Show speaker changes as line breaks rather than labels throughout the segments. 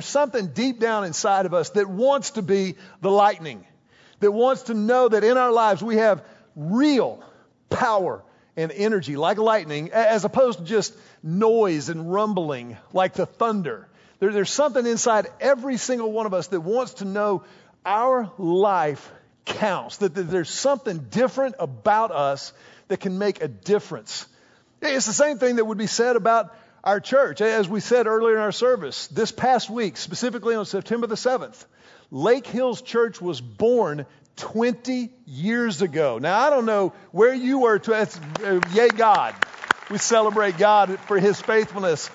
there's something deep down inside of us that wants to be the lightning, that wants to know that in our lives we have real power and energy like lightning, as opposed to just noise and rumbling like the thunder. There, there's something inside every single one of us that wants to know our life counts, that, that there's something different about us that can make a difference. It's the same thing that would be said about our church. As we said earlier in our service, this past week, specifically on September the 7th, Lake Hills Church was born 20 years ago. Now, I don't know where you were. To, uh, yay, God. We celebrate God for his faithfulness.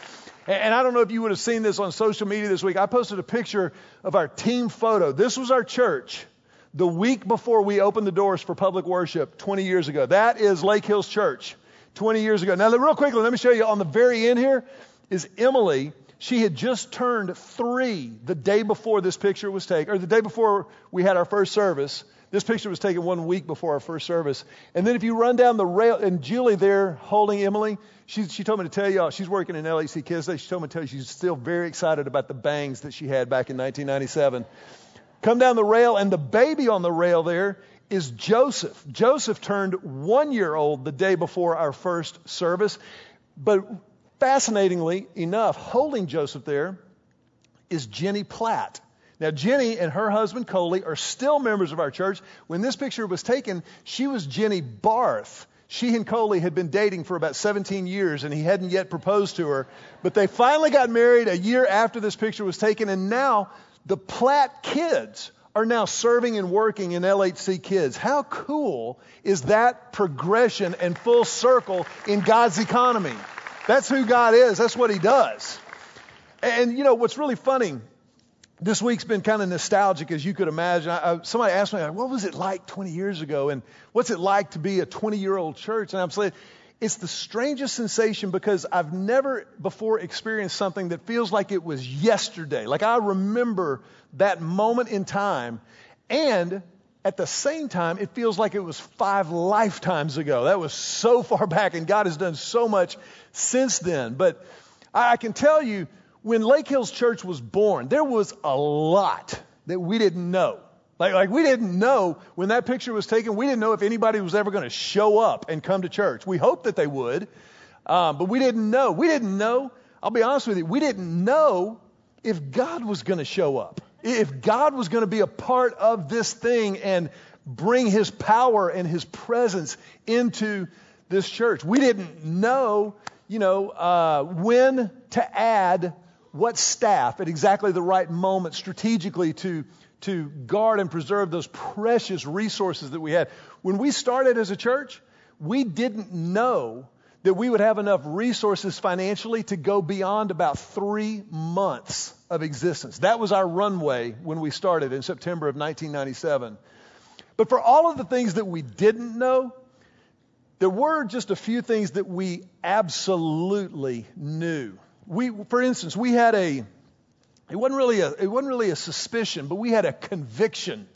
And I don't know if you would have seen this on social media this week. I posted a picture of our team photo. This was our church the week before we opened the doors for public worship 20 years ago. That is Lake Hills Church 20 years ago. Now, real quickly, let me show you on the very end here is Emily. She had just turned three the day before this picture was taken, or the day before we had our first service. This picture was taken one week before our first service. And then if you run down the rail, and Julie there holding Emily, she, she told me to tell y'all, she's working in LHC Kids Day. She told me to tell you she's still very excited about the bangs that she had back in 1997. Come down the rail, and the baby on the rail there is Joseph. Joseph turned one year old the day before our first service. But fascinatingly enough, holding Joseph there is Jenny Platt. Now, Jenny and her husband Coley are still members of our church. When this picture was taken, she was Jenny Barth. She and Coley had been dating for about 17 years and he hadn't yet proposed to her. But they finally got married a year after this picture was taken, and now the Platt kids are now serving and working in LHC Kids. How cool is that progression and full circle in God's economy? That's who God is. That's what He does. And you know what's really funny? This week's been kind of nostalgic, as you could imagine. I, I, somebody asked me, "What was it like 20 years ago?" And what's it like to be a 20-year-old church? And I'm saying, it's the strangest sensation because I've never before experienced something that feels like it was yesterday. Like I remember that moment in time. And at the same time, it feels like it was five lifetimes ago. That was so far back, and God has done so much since then. But I can tell you, when Lake Hills Church was born, there was a lot that we didn't know. Like, like we didn't know when that picture was taken, we didn't know if anybody was ever going to show up and come to church. We hoped that they would, um, but we didn't know. We didn't know, I'll be honest with you, we didn't know if God was going to show up, if God was going to be a part of this thing and bring his power and his presence into this church. We didn't know, you know, uh, when to add what staff at exactly the right moment strategically to to guard and preserve those precious resources that we had. When we started as a church, we didn't know that we would have enough resources financially to go beyond about three months of existence. That was our runway when we started in September of 1997. But for all of the things that we didn't know, there were just a few things that we absolutely knew. We, for instance, we had a it wasn't really a, it wasn't really a suspicion, but we had a conviction.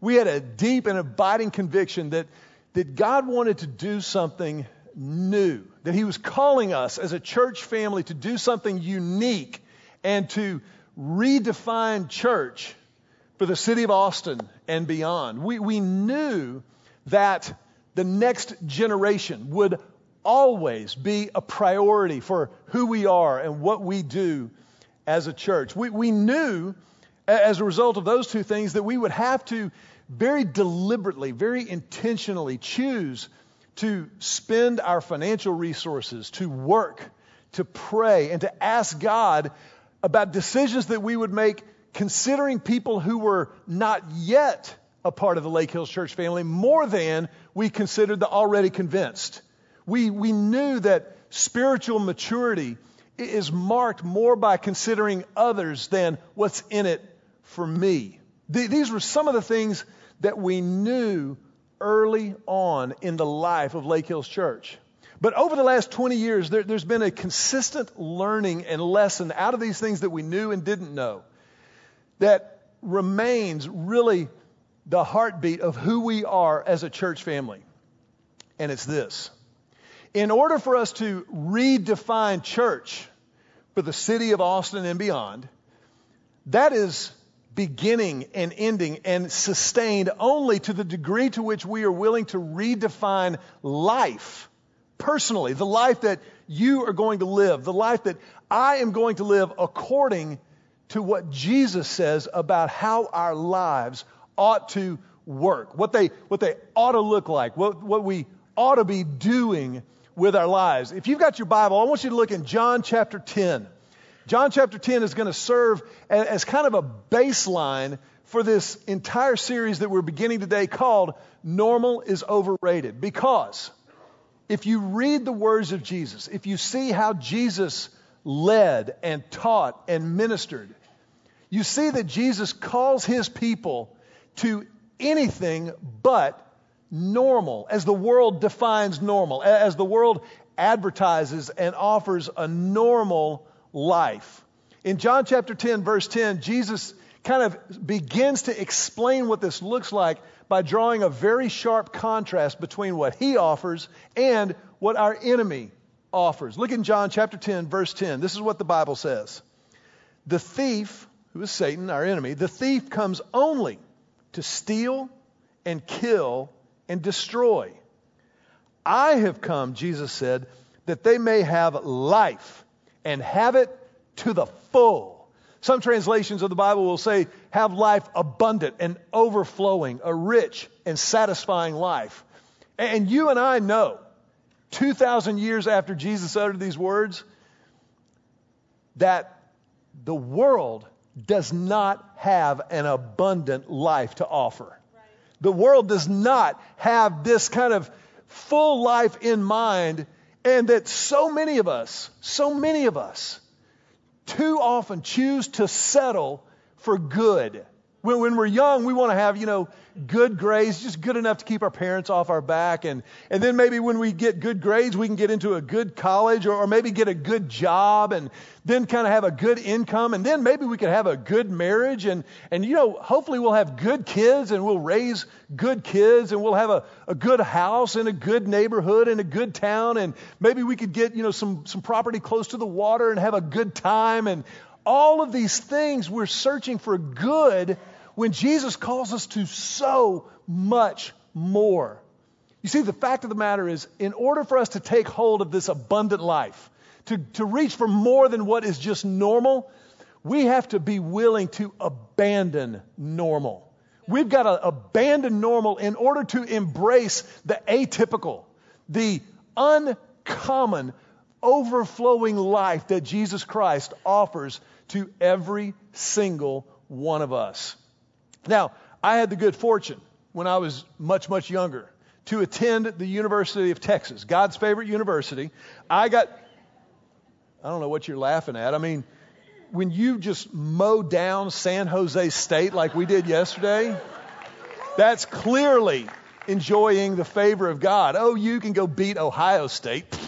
We had a deep and abiding conviction that, that God wanted to do something new, that He was calling us as a church family to do something unique and to redefine church for the city of Austin and beyond. We, we knew that the next generation would always be a priority for who we are and what we do as a church. We, we knew as a result of those two things that we would have to very deliberately, very intentionally choose to spend our financial resources, to work, to pray, and to ask God about decisions that we would make considering people who were not yet a part of the Lake Hills Church family more than we considered the already convinced. We, we knew that spiritual maturity is marked more by considering others than what's in it for me. These were some of the things that we knew early on in the life of Lake Hills Church. But over the last 20 years, there, has been a consistent learning and lesson out of these things that we knew and didn't know that remains really the heartbeat of who we are as a church family. And it's this. In order for us to redefine church for the city of Austin and beyond, that is beginning and ending and sustained only to the degree to which we are willing to redefine life personally, the life that you are going to live, the life that I am going to live according to what Jesus says about how our lives ought to work, what they, what they ought to look like, what, what we ought to be doing with our lives. If you've got your Bible, I want you to look in John chapter 10. John chapter 10 is going to serve as kind of a baseline for this entire series that we're beginning today called Normal is Overrated. Because if you read the words of Jesus, if you see how Jesus led and taught and ministered, you see that Jesus calls his people to anything but normal, as the world defines normal, as the world advertises and offers a normal life. In John chapter 10, verse 10, Jesus kind of begins to explain what this looks like by drawing a very sharp contrast between what he offers and what our enemy offers. Look in John chapter 10, verse 10. This is what the Bible says The thief, who is Satan, our enemy, the thief comes only to steal and kill and destroy. I have come, Jesus said, that they may have life and have it to the full. Some translations of the Bible will say, have life abundant and overflowing, a rich and satisfying life. And you and I know, 2,000 years after Jesus uttered these words, that the world does not have an abundant life to offer. The world does not have this kind of full life in mind and that so many of us, so many of us, too often choose to settle for good. When, when we're young, we want to have, you know, good grades, just good enough to keep our parents off our back. And, and then maybe when we get good grades, we can get into a good college or, or maybe get a good job and then kind of have a good income. And then maybe we could have a good marriage. And, and you know, hopefully we'll have good kids and we'll raise good kids and we'll have a, a good house in a good neighborhood in a good town. And maybe we could get, you know, some, some property close to the water and have a good time. And all of these things we're searching for good when Jesus calls us to so much more. You see, the fact of the matter is, in order for us to take hold of this abundant life, to, to reach for more than what is just normal, we have to be willing to abandon normal. We've got to abandon normal in order to embrace the atypical, the uncommon, overflowing life that Jesus Christ offers to every single one of us. Now, I had the good fortune when I was much, much younger to attend the University of Texas, God's favorite university. I got, I don't know what you're laughing at. I mean, when you just mow down San Jose State like we did yesterday, that's clearly enjoying the favor of God. Oh, you can go beat Ohio State.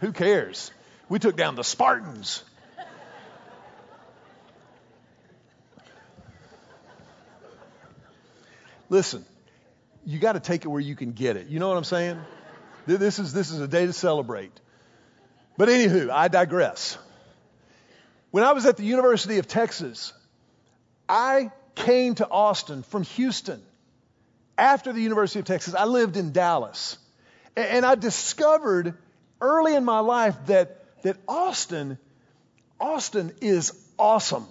Who cares? We took down the Spartans. Listen, you got to take it where you can get it. You know what I'm saying? This is, this is a day to celebrate. But anywho, I digress. When I was at the University of Texas, I came to Austin from Houston. After the University of Texas, I lived in Dallas. And I discovered early in my life that, that Austin, Austin is awesome.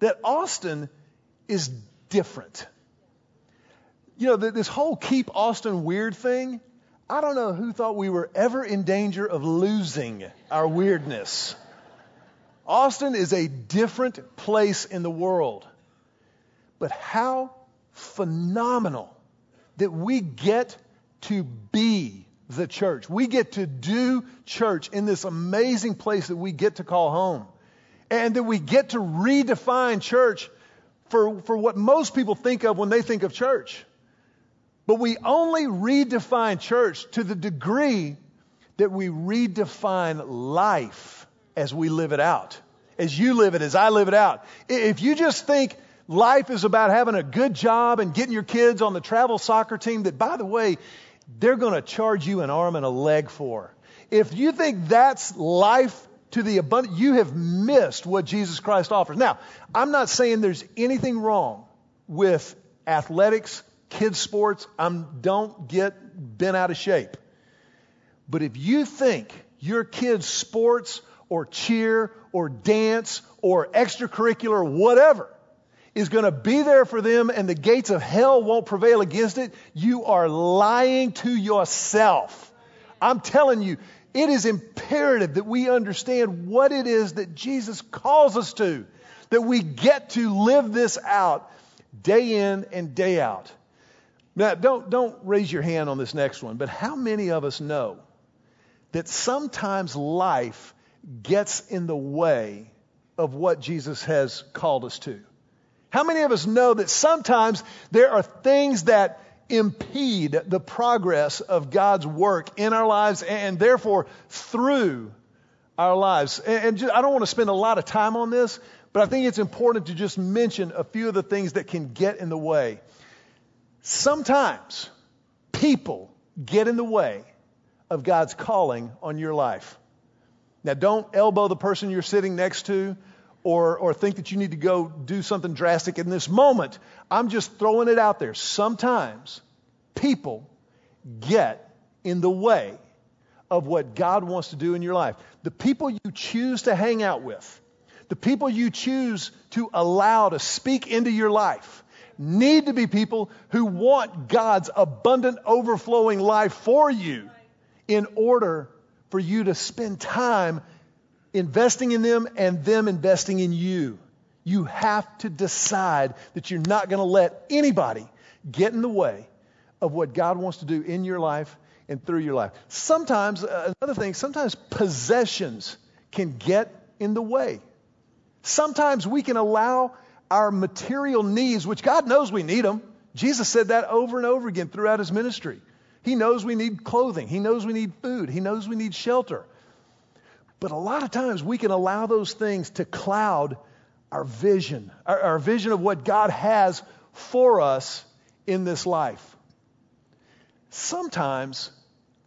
That Austin is different you know, this whole keep Austin weird thing, I don't know who thought we were ever in danger of losing our weirdness. Austin is a different place in the world. But how phenomenal that we get to be the church. We get to do church in this amazing place that we get to call home. And that we get to redefine church for, for what most people think of when they think of church. But we only redefine church to the degree that we redefine life as we live it out, as you live it, as I live it out. If you just think life is about having a good job and getting your kids on the travel soccer team, that by the way, they're going to charge you an arm and a leg for. If you think that's life to the abundant, you have missed what Jesus Christ offers. Now, I'm not saying there's anything wrong with athletics, kids sports. I'm don't get bent out of shape. But if you think your kids sports or cheer or dance or extracurricular whatever is going to be there for them and the gates of hell won't prevail against it, you are lying to yourself. I'm telling you, it is imperative that we understand what it is that Jesus calls us to, that we get to live this out day in and day out. Now, don't, don't raise your hand on this next one, but how many of us know that sometimes life gets in the way of what Jesus has called us to? How many of us know that sometimes there are things that impede the progress of God's work in our lives and therefore through our lives? And just, I don't want to spend a lot of time on this, but I think it's important to just mention a few of the things that can get in the way. Sometimes people get in the way of God's calling on your life. Now, don't elbow the person you're sitting next to or, or think that you need to go do something drastic in this moment. I'm just throwing it out there. Sometimes people get in the way of what God wants to do in your life. The people you choose to hang out with, the people you choose to allow to speak into your life, need to be people who want God's abundant, overflowing life for you in order for you to spend time investing in them and them investing in you. You have to decide that you're not going to let anybody get in the way of what God wants to do in your life and through your life. Sometimes, uh, another thing, sometimes possessions can get in the way. Sometimes we can allow our material needs, which God knows we need them. Jesus said that over and over again throughout his ministry. He knows we need clothing. He knows we need food. He knows we need shelter. But a lot of times we can allow those things to cloud our vision, our, our vision of what God has for us in this life. Sometimes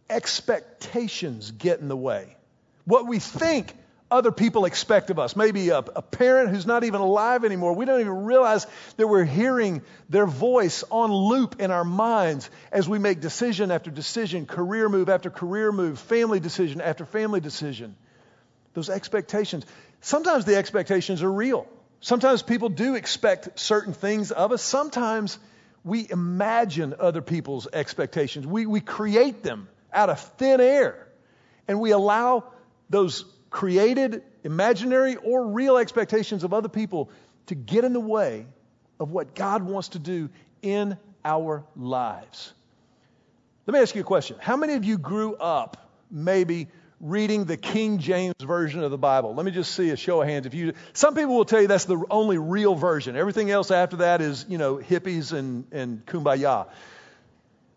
expectations get in the way. What we think other people expect of us. Maybe a, a, parent who's not even alive anymore. We don't even realize that we're hearing their voice on loop in our minds as we make decision after decision, career move after career move, family decision after family decision those expectations. Sometimes the expectations are real. Sometimes people do expect certain things of us. Sometimes we imagine other people's expectations. We, we create them out of thin air. And we allow those created, imaginary, or real expectations of other people to get in the way of what God wants to do in our lives. Let me ask you a question. How many of you grew up maybe reading the King James version of the Bible. Let me just see a show of hands. If you, some people will tell you that's the only real version. Everything else after that is, you know, hippies and, and kumbaya.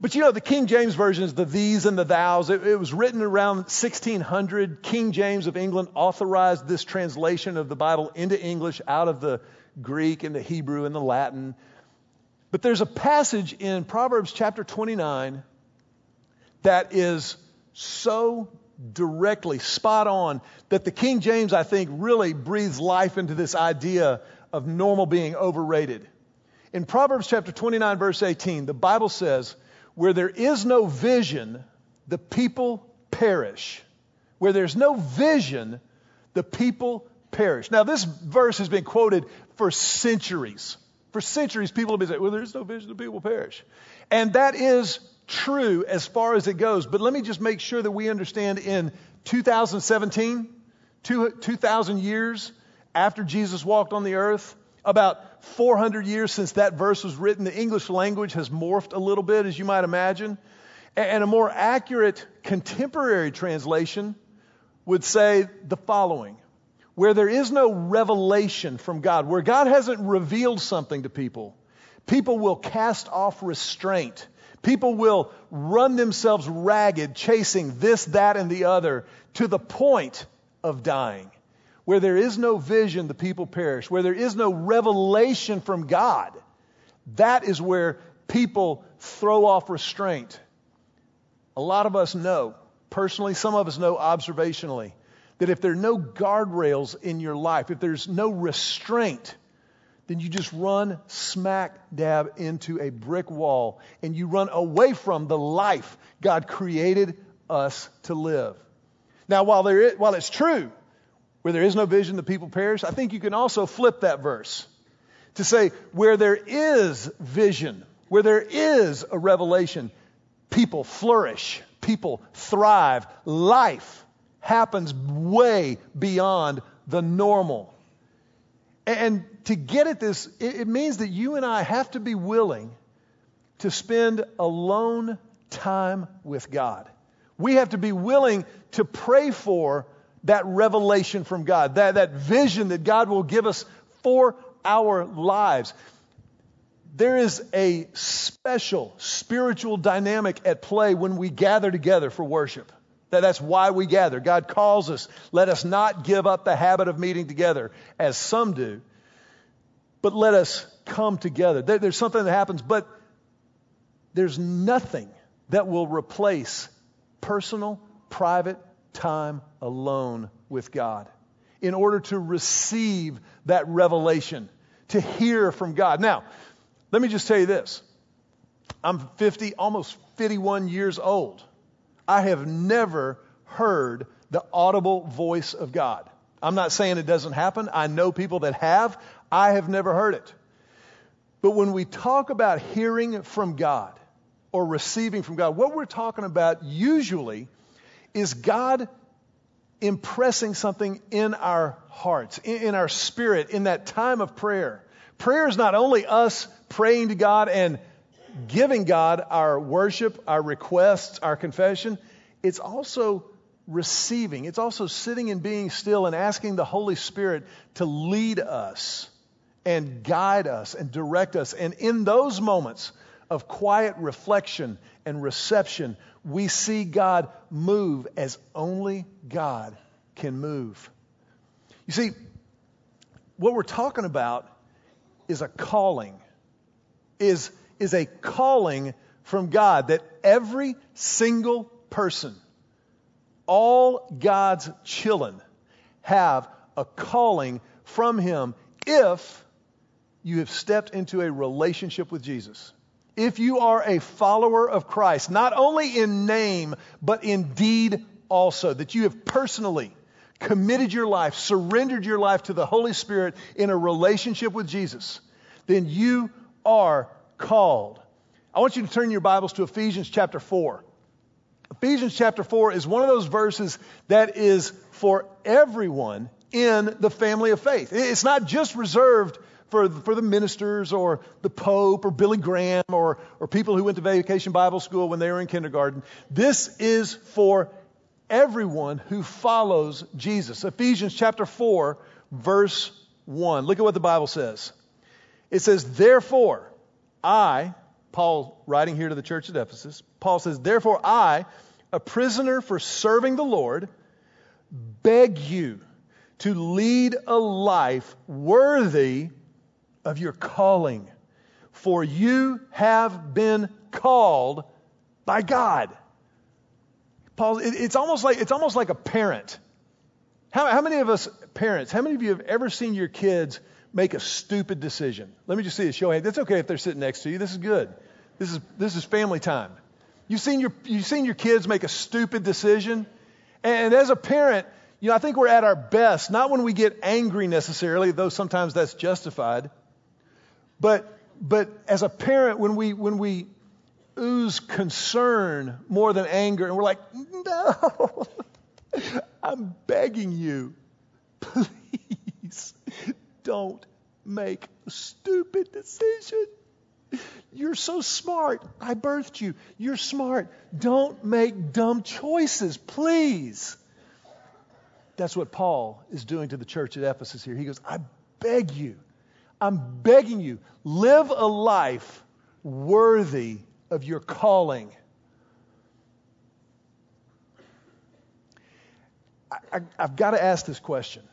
But you know, the King James version is the these and the thous. It, it was written around 1600. King James of England authorized this translation of the Bible into English out of the Greek and the Hebrew and the Latin. But there's a passage in Proverbs chapter 29 that is so directly, spot on, that the King James, I think, really breathes life into this idea of normal being overrated. In Proverbs chapter 29, verse 18, the Bible says, Where there is no vision, the people perish. Where there's no vision, the people perish. Now, this verse has been quoted for centuries. For centuries, people have been saying, Well, there's no vision, the people perish. And that is true as far as it goes. But let me just make sure that we understand in 2017, 2,000 years after Jesus walked on the earth, about 400 years since that verse was written, the English language has morphed a little bit, as you might imagine. And a more accurate contemporary translation would say the following Where there is no revelation from God, where God hasn't revealed something to people, people will cast off restraint People will run themselves ragged, chasing this, that, and the other to the point of dying. Where there is no vision, the people perish. Where there is no revelation from God, that is where people throw off restraint. A lot of us know, personally, some of us know observationally, that if there are no guardrails in your life, if there's no restraint, then you just run smack dab into a brick wall and you run away from the life God created us to live. Now, while, there is, while it's true, where there is no vision, the people perish, I think you can also flip that verse to say, where there is vision, where there is a revelation, people flourish, people thrive, life happens way beyond the normal. And to get at this, it means that you and I have to be willing to spend alone time with God. We have to be willing to pray for that revelation from God, that, that vision that God will give us for our lives. There is a special spiritual dynamic at play when we gather together for worship. That that's why we gather. God calls us. Let us not give up the habit of meeting together, as some do, but let us come together. There, there's something that happens, but there's nothing that will replace personal, private time alone with God in order to receive that revelation, to hear from God. Now, let me just tell you this. I'm 50, almost 51 years old. I have never heard the audible voice of God. I'm not saying it doesn't happen. I know people that have. I have never heard it. But when we talk about hearing from God or receiving from God, what we're talking about usually is God impressing something in our hearts, in, our spirit, in that time of prayer. Prayer is not only us praying to God and giving God our worship, our requests, our confession, it's also receiving. It's also sitting and being still and asking the Holy Spirit to lead us and guide us and direct us. And in those moments of quiet reflection and reception, we see God move as only God can move. You see, what we're talking about is a calling, is is a calling from God that every single person, all God's children, have a calling from Him if you have stepped into a relationship with Jesus. If you are a follower of Christ, not only in name, but in deed also, that you have personally committed your life, surrendered your life to the Holy Spirit in a relationship with Jesus, then you are called. I want you to turn your Bibles to Ephesians chapter 4. Ephesians chapter 4 is one of those verses that is for everyone in the family of faith. It's not just reserved for, for the ministers or the Pope or Billy Graham or, or people who went to vacation Bible school when they were in kindergarten. This is for everyone who follows Jesus. Ephesians chapter 4, verse 1. Look at what the Bible says. It says, Therefore, I, Paul writing here to the church at Ephesus, Paul says, Therefore I, a prisoner for serving the Lord, beg you to lead a life worthy of your calling, for you have been called by God. Paul, it, it's almost like it's almost like a parent. How, how many of us parents? How many of you have ever seen your kids make a stupid decision. Let me just see a show of hands. That's okay if they're sitting next to you. This is good. This is this is family time. You've seen your you've seen your kids make a stupid decision, and as a parent, you know I think we're at our best not when we get angry necessarily, though sometimes that's justified, but but as a parent when we when we ooze concern more than anger, and we're like, no, I'm begging you, please don't make a stupid decision. You're so smart. I birthed you. You're smart. Don't make dumb choices, please. That's what Paul is doing to the church at Ephesus here. He goes, I beg you, I'm begging you, live a life worthy of your calling. I, have got to ask this question.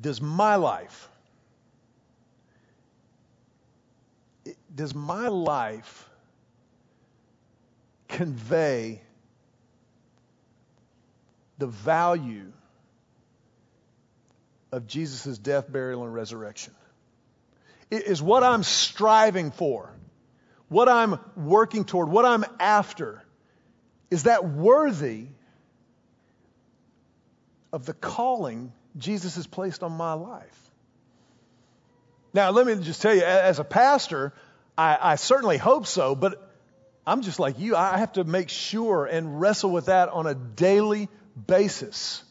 does my life, does my life convey the value of Jesus' death, burial, and resurrection? Is what I'm striving for, what I'm working toward, what I'm after, is that worthy of the calling Jesus has placed on my life? Now, let me just tell you, as a pastor, I, I certainly hope so, but I'm just like you. I have to make sure and wrestle with that on a daily basis.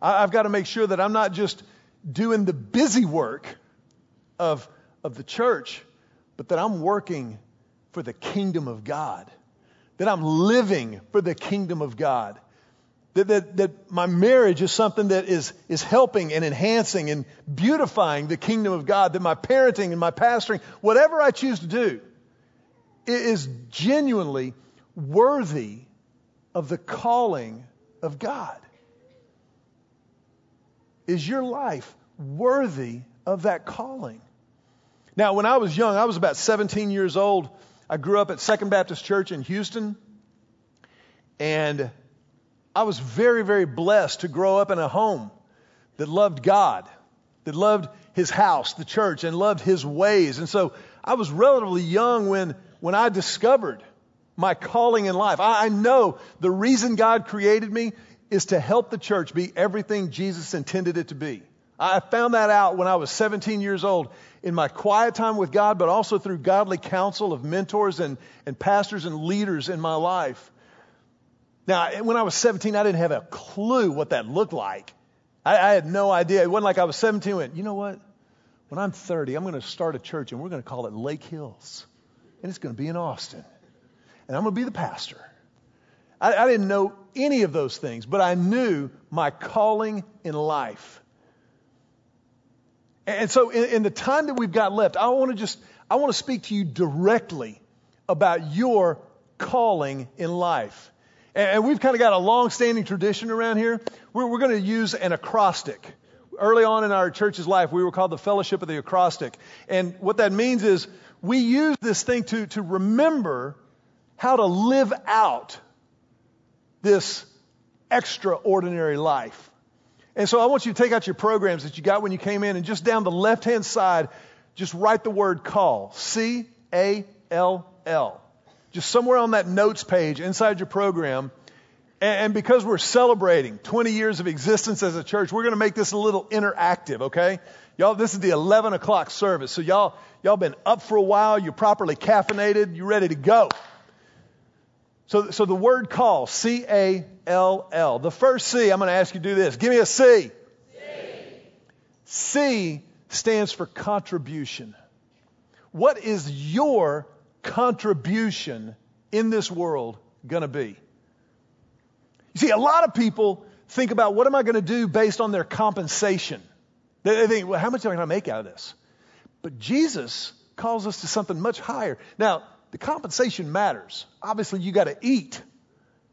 I've got to make sure that I'm not just doing the busy work of, of the church, but that I'm working for the kingdom of God, that I'm living for the kingdom of God. That, that, that my marriage is something that is, is helping and enhancing and beautifying the kingdom of God. That my parenting and my pastoring, whatever I choose to do, is genuinely worthy of the calling of God. Is your life worthy of that calling? Now, when I was young, I was about 17 years old. I grew up at Second Baptist Church in Houston. And I was very, very blessed to grow up in a home that loved God, that loved His house, the church, and loved His ways. And so I was relatively young when, when I discovered my calling in life. I, I know the reason God created me is to help the church be everything Jesus intended it to be. I found that out when I was 17 years old in my quiet time with God, but also through godly counsel of mentors and, and pastors and leaders in my life. Now, when I was 17, I didn't have a clue what that looked like. I, I had no idea. It wasn't like I was 17 went, you know what? When I'm 30, I'm going to start a church and we're going to call it Lake Hills. And it's going to be in Austin. And I'm going to be the pastor. I, I didn't know any of those things, but I knew my calling in life. And so, in, in, the time that we've got left, I want to just I want to speak to you directly about your calling in life. And we've kind of got a long-standing tradition around here. We're, we're going to use an acrostic. Early on in our church's life, we were called the Fellowship of the Acrostic. And what that means is we use this thing to, to remember how to live out this extraordinary life. And so I want you to take out your programs that you got when you came in and just down the left-hand side, just write the word call. C A L L just somewhere on that notes page inside your program. And because we're celebrating 20 years of existence as a church, we're going to make this a little interactive, okay? Y'all, this is the 11 o'clock service. So y'all, y'all been up for a while. You're properly caffeinated. You're ready to go. So, so the word call, C-A-L-L. The first C, I'm going to ask you to do this. Give me a C. C. C stands for contribution. What is your contribution in this world going to be? You see, a lot of people think about what am I going to do based on their compensation. They think, well, how much am I going to make out of this? But Jesus calls us to something much higher. Now, the compensation matters. Obviously, you got to eat.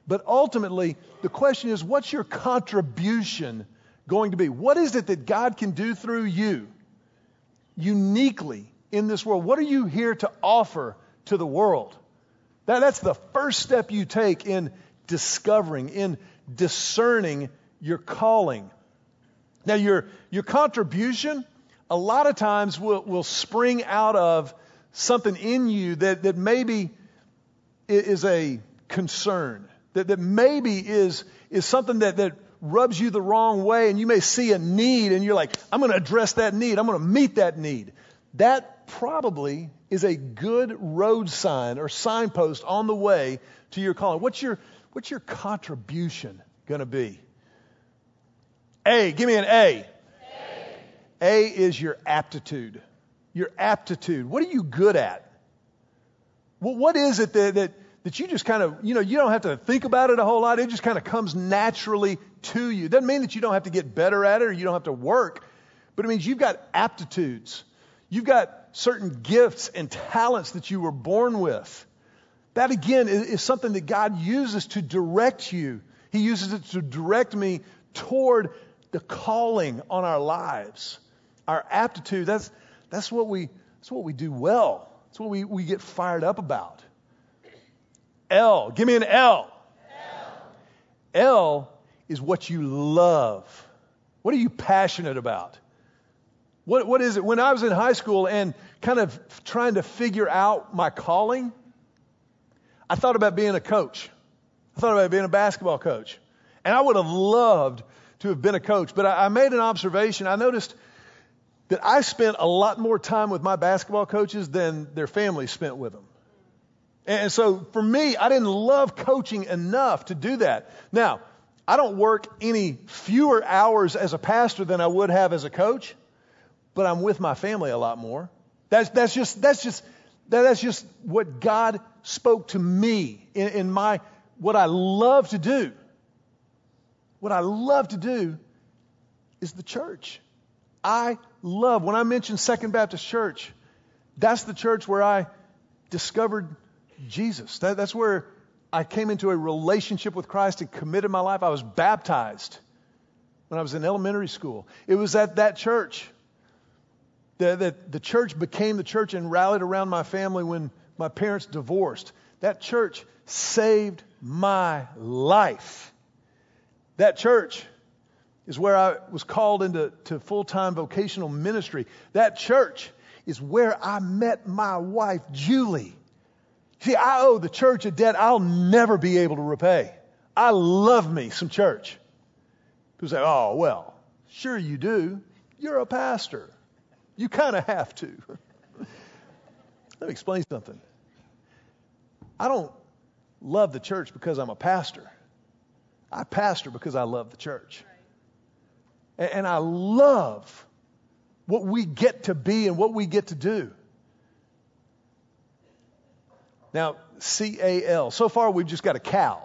But ultimately, the question is, what's your contribution going to be? What is it that God can do through you uniquely in this world? What are you here to offer to the world. That, that's the first step you take in discovering, in discerning your calling. Now, your, your contribution, a lot of times, will, will spring out of something in you that, that maybe is a concern, that, that maybe is, is something that, that rubs you the wrong way, and you may see a need, and you're like, I'm going to address that need, I'm going to meet that need. That probably is a good road sign or signpost on the way to your calling. What's your, what's your contribution going to be? A, give me an A. A. A is your aptitude. Your aptitude. What are you good at? Well, what is it that, that, that you just kind of, you know, you don't have to think about it a whole lot. It just kind of comes naturally to you. Doesn't mean that you don't have to get better at it or you don't have to work, but it means you've got aptitudes. You've got certain gifts and talents that you were born with. That again is, is something that God uses to direct you. He uses it to direct me toward the calling on our lives. Our aptitude, that's, that's, what, we, that's what we do well. That's what we, we get fired up about. L. Give me an L. L. L is what you love. What are you passionate about? What, what is it? When I was in high school and kind of trying to figure out my calling, I thought about being a coach. I thought about being a basketball coach. And I would have loved to have been a coach. But I, I made an observation. I noticed that I spent a lot more time with my basketball coaches than their families spent with them. And so for me, I didn't love coaching enough to do that. Now, I don't work any fewer hours as a pastor than I would have as a coach, but I'm with my family a lot more. That's, that's just, that's just, that's just what God spoke to me in, in my, what I love to do. What I love to do is the church. I love, when I mention Second Baptist Church, that's the church where I discovered Jesus. That, that's where I came into a relationship with Christ and committed my life. I was baptized when I was in elementary school. It was at that church that the church became the church and rallied around my family when my parents divorced. That church saved my life. That church is where I was called into to full-time vocational ministry. That church is where I met my wife, Julie. See, I owe the church a debt I'll never be able to repay. I love me some church. People say, oh, well, sure you do. You're a pastor. You kind of have to. Let me explain something. I don't love the church because I'm a pastor. I pastor because I love the church. And I love what we get to be and what we get to do. Now, C A L. So far, we've just got a cow.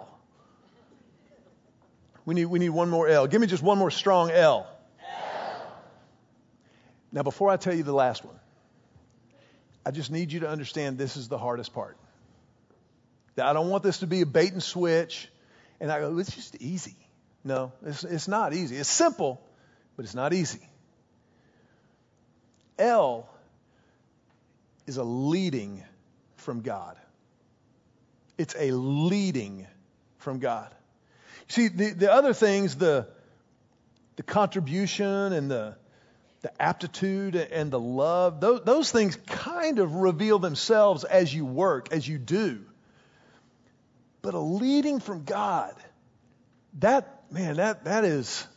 We need, we need one more L. Give me just one more strong L. L. Now, before I tell you the last one, I just need you to understand this is the hardest part. I don't want this to be a bait and switch. And I go, it's just easy. No, it's, it's not easy. It's simple, but it's not easy. L is a leading from God. It's a leading from God. See, the, the other things, the, the contribution and the, the aptitude and the love, those, those things kind of reveal themselves as you work, as you do. But a leading from God, that, man, that, that is,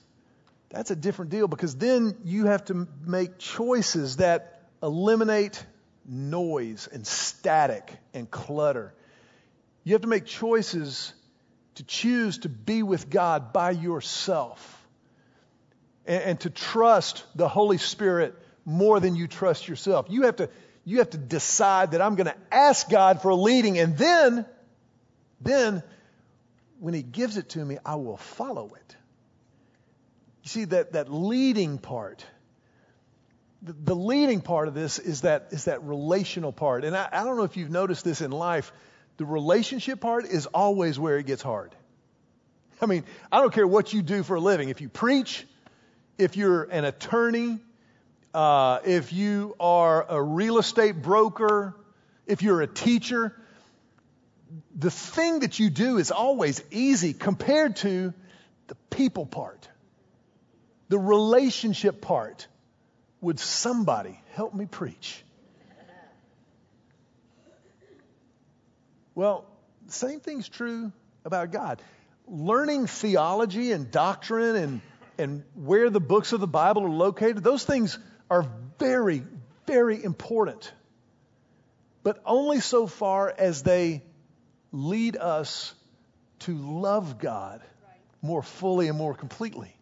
that's a different deal because then you have to make choices that eliminate noise and static and clutter you have to make choices to choose to be with God by yourself and, and to trust the Holy Spirit more than you trust yourself. You have to, you have to decide that I'm going to ask God for a leading and then, then when He gives it to me, I will follow it. You see, that, that leading part, the, the leading part of this is that, is that relational part. And I, I don't know if you've noticed this in life the relationship part is always where it gets hard. I mean, I don't care what you do for a living. If you preach, if you're an attorney, uh, if you are a real estate broker, if you're a teacher, the thing that you do is always easy compared to the people part, the relationship part. Would somebody help me preach? Well, same thing's true about God. Learning theology and doctrine and, and where the books of the Bible are located, those things are very, very important. But only so far as they lead us to love God more fully and more completely.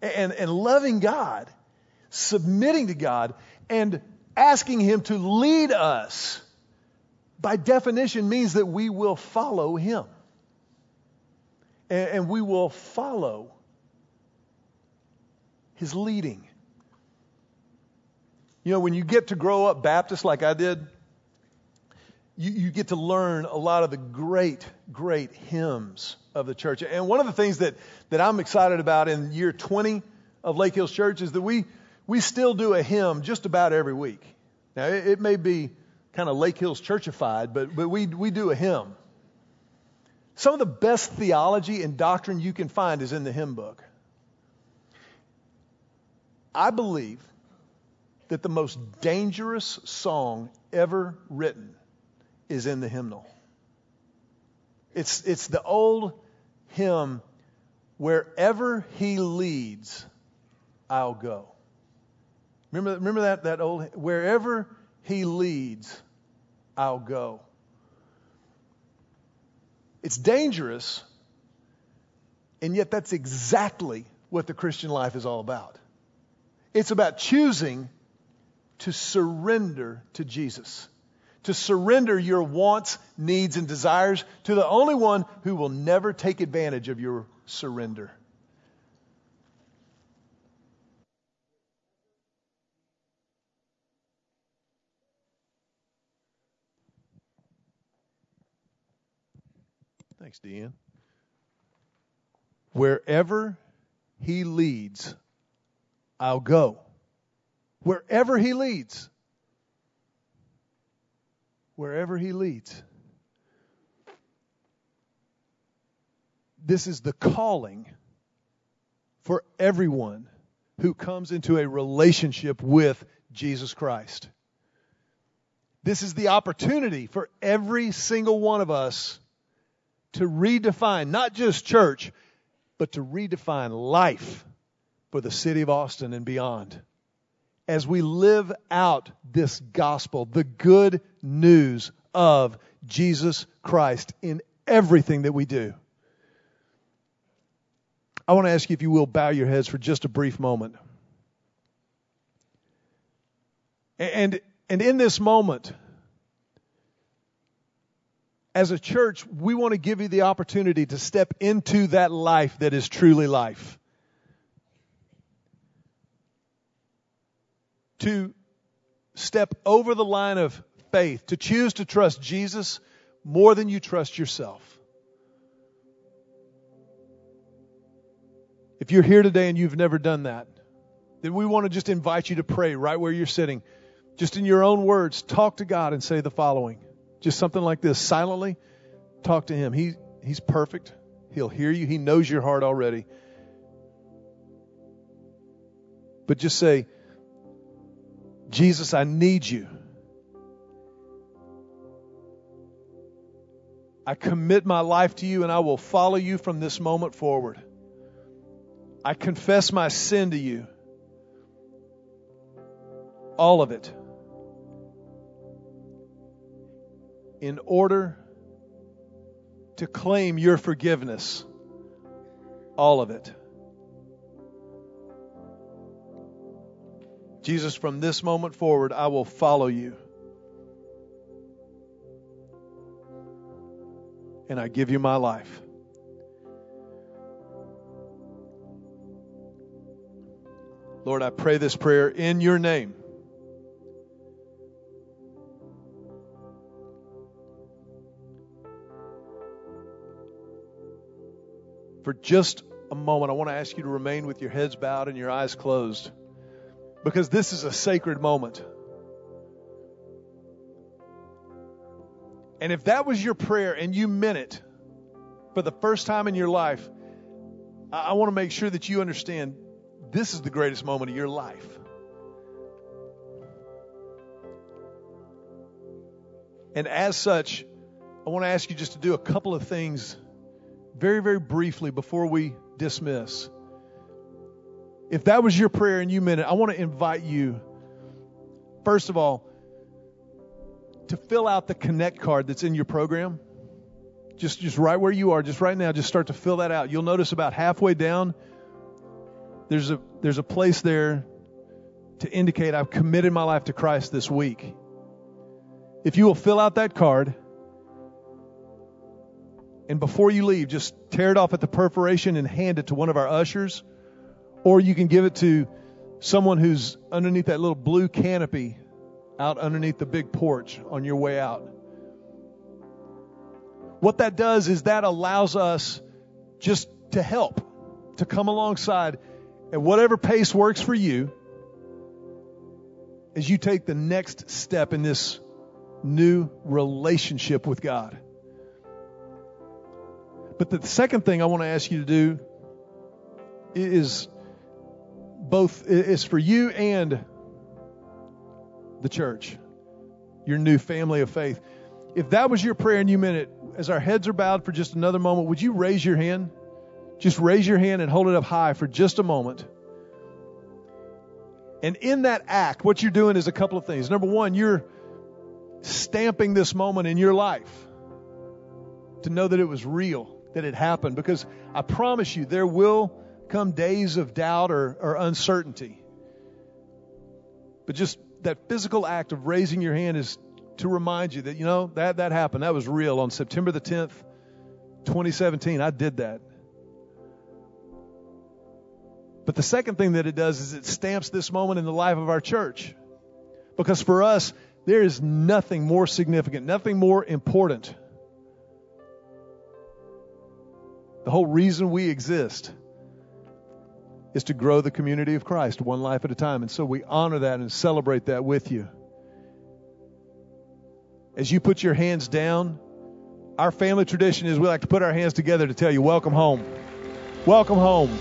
And, and loving God, submitting to God, and asking Him to lead us by definition means that we will follow him. And, and we will follow his leading. You know, when you get to grow up Baptist like I did, you, you, get to learn a lot of the great, great hymns of the church. And one of the things that, that I'm excited about in year 20 of Lake Hills Church is that we, we still do a hymn just about every week. Now, it, it may be kind of Lake Hills churchified, but, but we, we do a hymn. Some of the best theology and doctrine you can find is in the hymn book. I believe that the most dangerous song ever written is in the hymnal. It's, it's the old hymn, Wherever He leads, I'll go. Remember, remember that, that old, Wherever He leads, I'll go. It's dangerous, and yet that's exactly what the Christian life is all about. It's about choosing to surrender to Jesus, to surrender your wants, needs, and desires to the only one who will never take advantage of your surrender. Thanks, Deanne. Wherever he leads, I'll go. Wherever he leads. Wherever he leads. This is the calling for everyone who comes into a relationship with Jesus Christ. This is the opportunity for every single one of us to redefine not just church, but to redefine life for the city of Austin and beyond. As we live out this gospel, the good news of Jesus Christ in everything that we do. I want to ask you if you will bow your heads for just a brief moment. And, and in this moment, as a church, we want to give you the opportunity to step into that life that is truly life. To step over the line of faith, to choose to trust Jesus more than you trust yourself. If you're here today and you've never done that, then we want to just invite you to pray right where you're sitting. Just in your own words, talk to God and say the following. Just something like this, silently talk to Him. He, he's perfect. He'll hear you. He knows your heart already. But just say, Jesus, I need you. I commit my life to you and I will follow you from this moment forward. I confess my sin to you. All of it. In order to claim your forgiveness. All of it. Jesus, from this moment forward, I will follow you. And I give you my life. Lord, I pray this prayer in your name. For just a moment, I want to ask you to remain with your heads bowed and your eyes closed because this is a sacred moment. And if that was your prayer and you meant it for the first time in your life, I, want to make sure that you understand this is the greatest moment of your life. And as such, I want to ask you just to do a couple of things very, very briefly before we dismiss. If that was your prayer and you meant it, I want to invite you, first of all, to fill out the connect card that's in your program. Just, just right where you are, just right now, just start to fill that out. You'll notice about halfway down, there's a, there's a place there to indicate I've committed my life to Christ this week. If you will fill out that card, and before you leave, just tear it off at the perforation and hand it to one of our ushers. Or you can give it to someone who's underneath that little blue canopy out underneath the big porch on your way out. What that does is that allows us just to help, to come alongside at whatever pace works for you as you take the next step in this new relationship with God. But the second thing I want to ask you to do is both is for you and the church, your new family of faith. If that was your prayer and you meant it, as our heads are bowed for just another moment, would you raise your hand? Just raise your hand and hold it up high for just a moment. And in that act, what you're doing is a couple of things. Number one, you're stamping this moment in your life to know that it was real, that it happened. Because I promise you, there will come days of doubt or, or uncertainty. But just that physical act of raising your hand is to remind you that, you know, that, that happened. That was real. On September the 10th, 2017, I did that. But the second thing that it does is it stamps this moment in the life of our church. Because for us, there is nothing more significant, nothing more important. The whole reason we exist is to grow the community of Christ one life at a time. And so we honor that and celebrate that with you. As you put your hands down, our family tradition is we like to put our hands together to tell you, welcome home. Welcome home.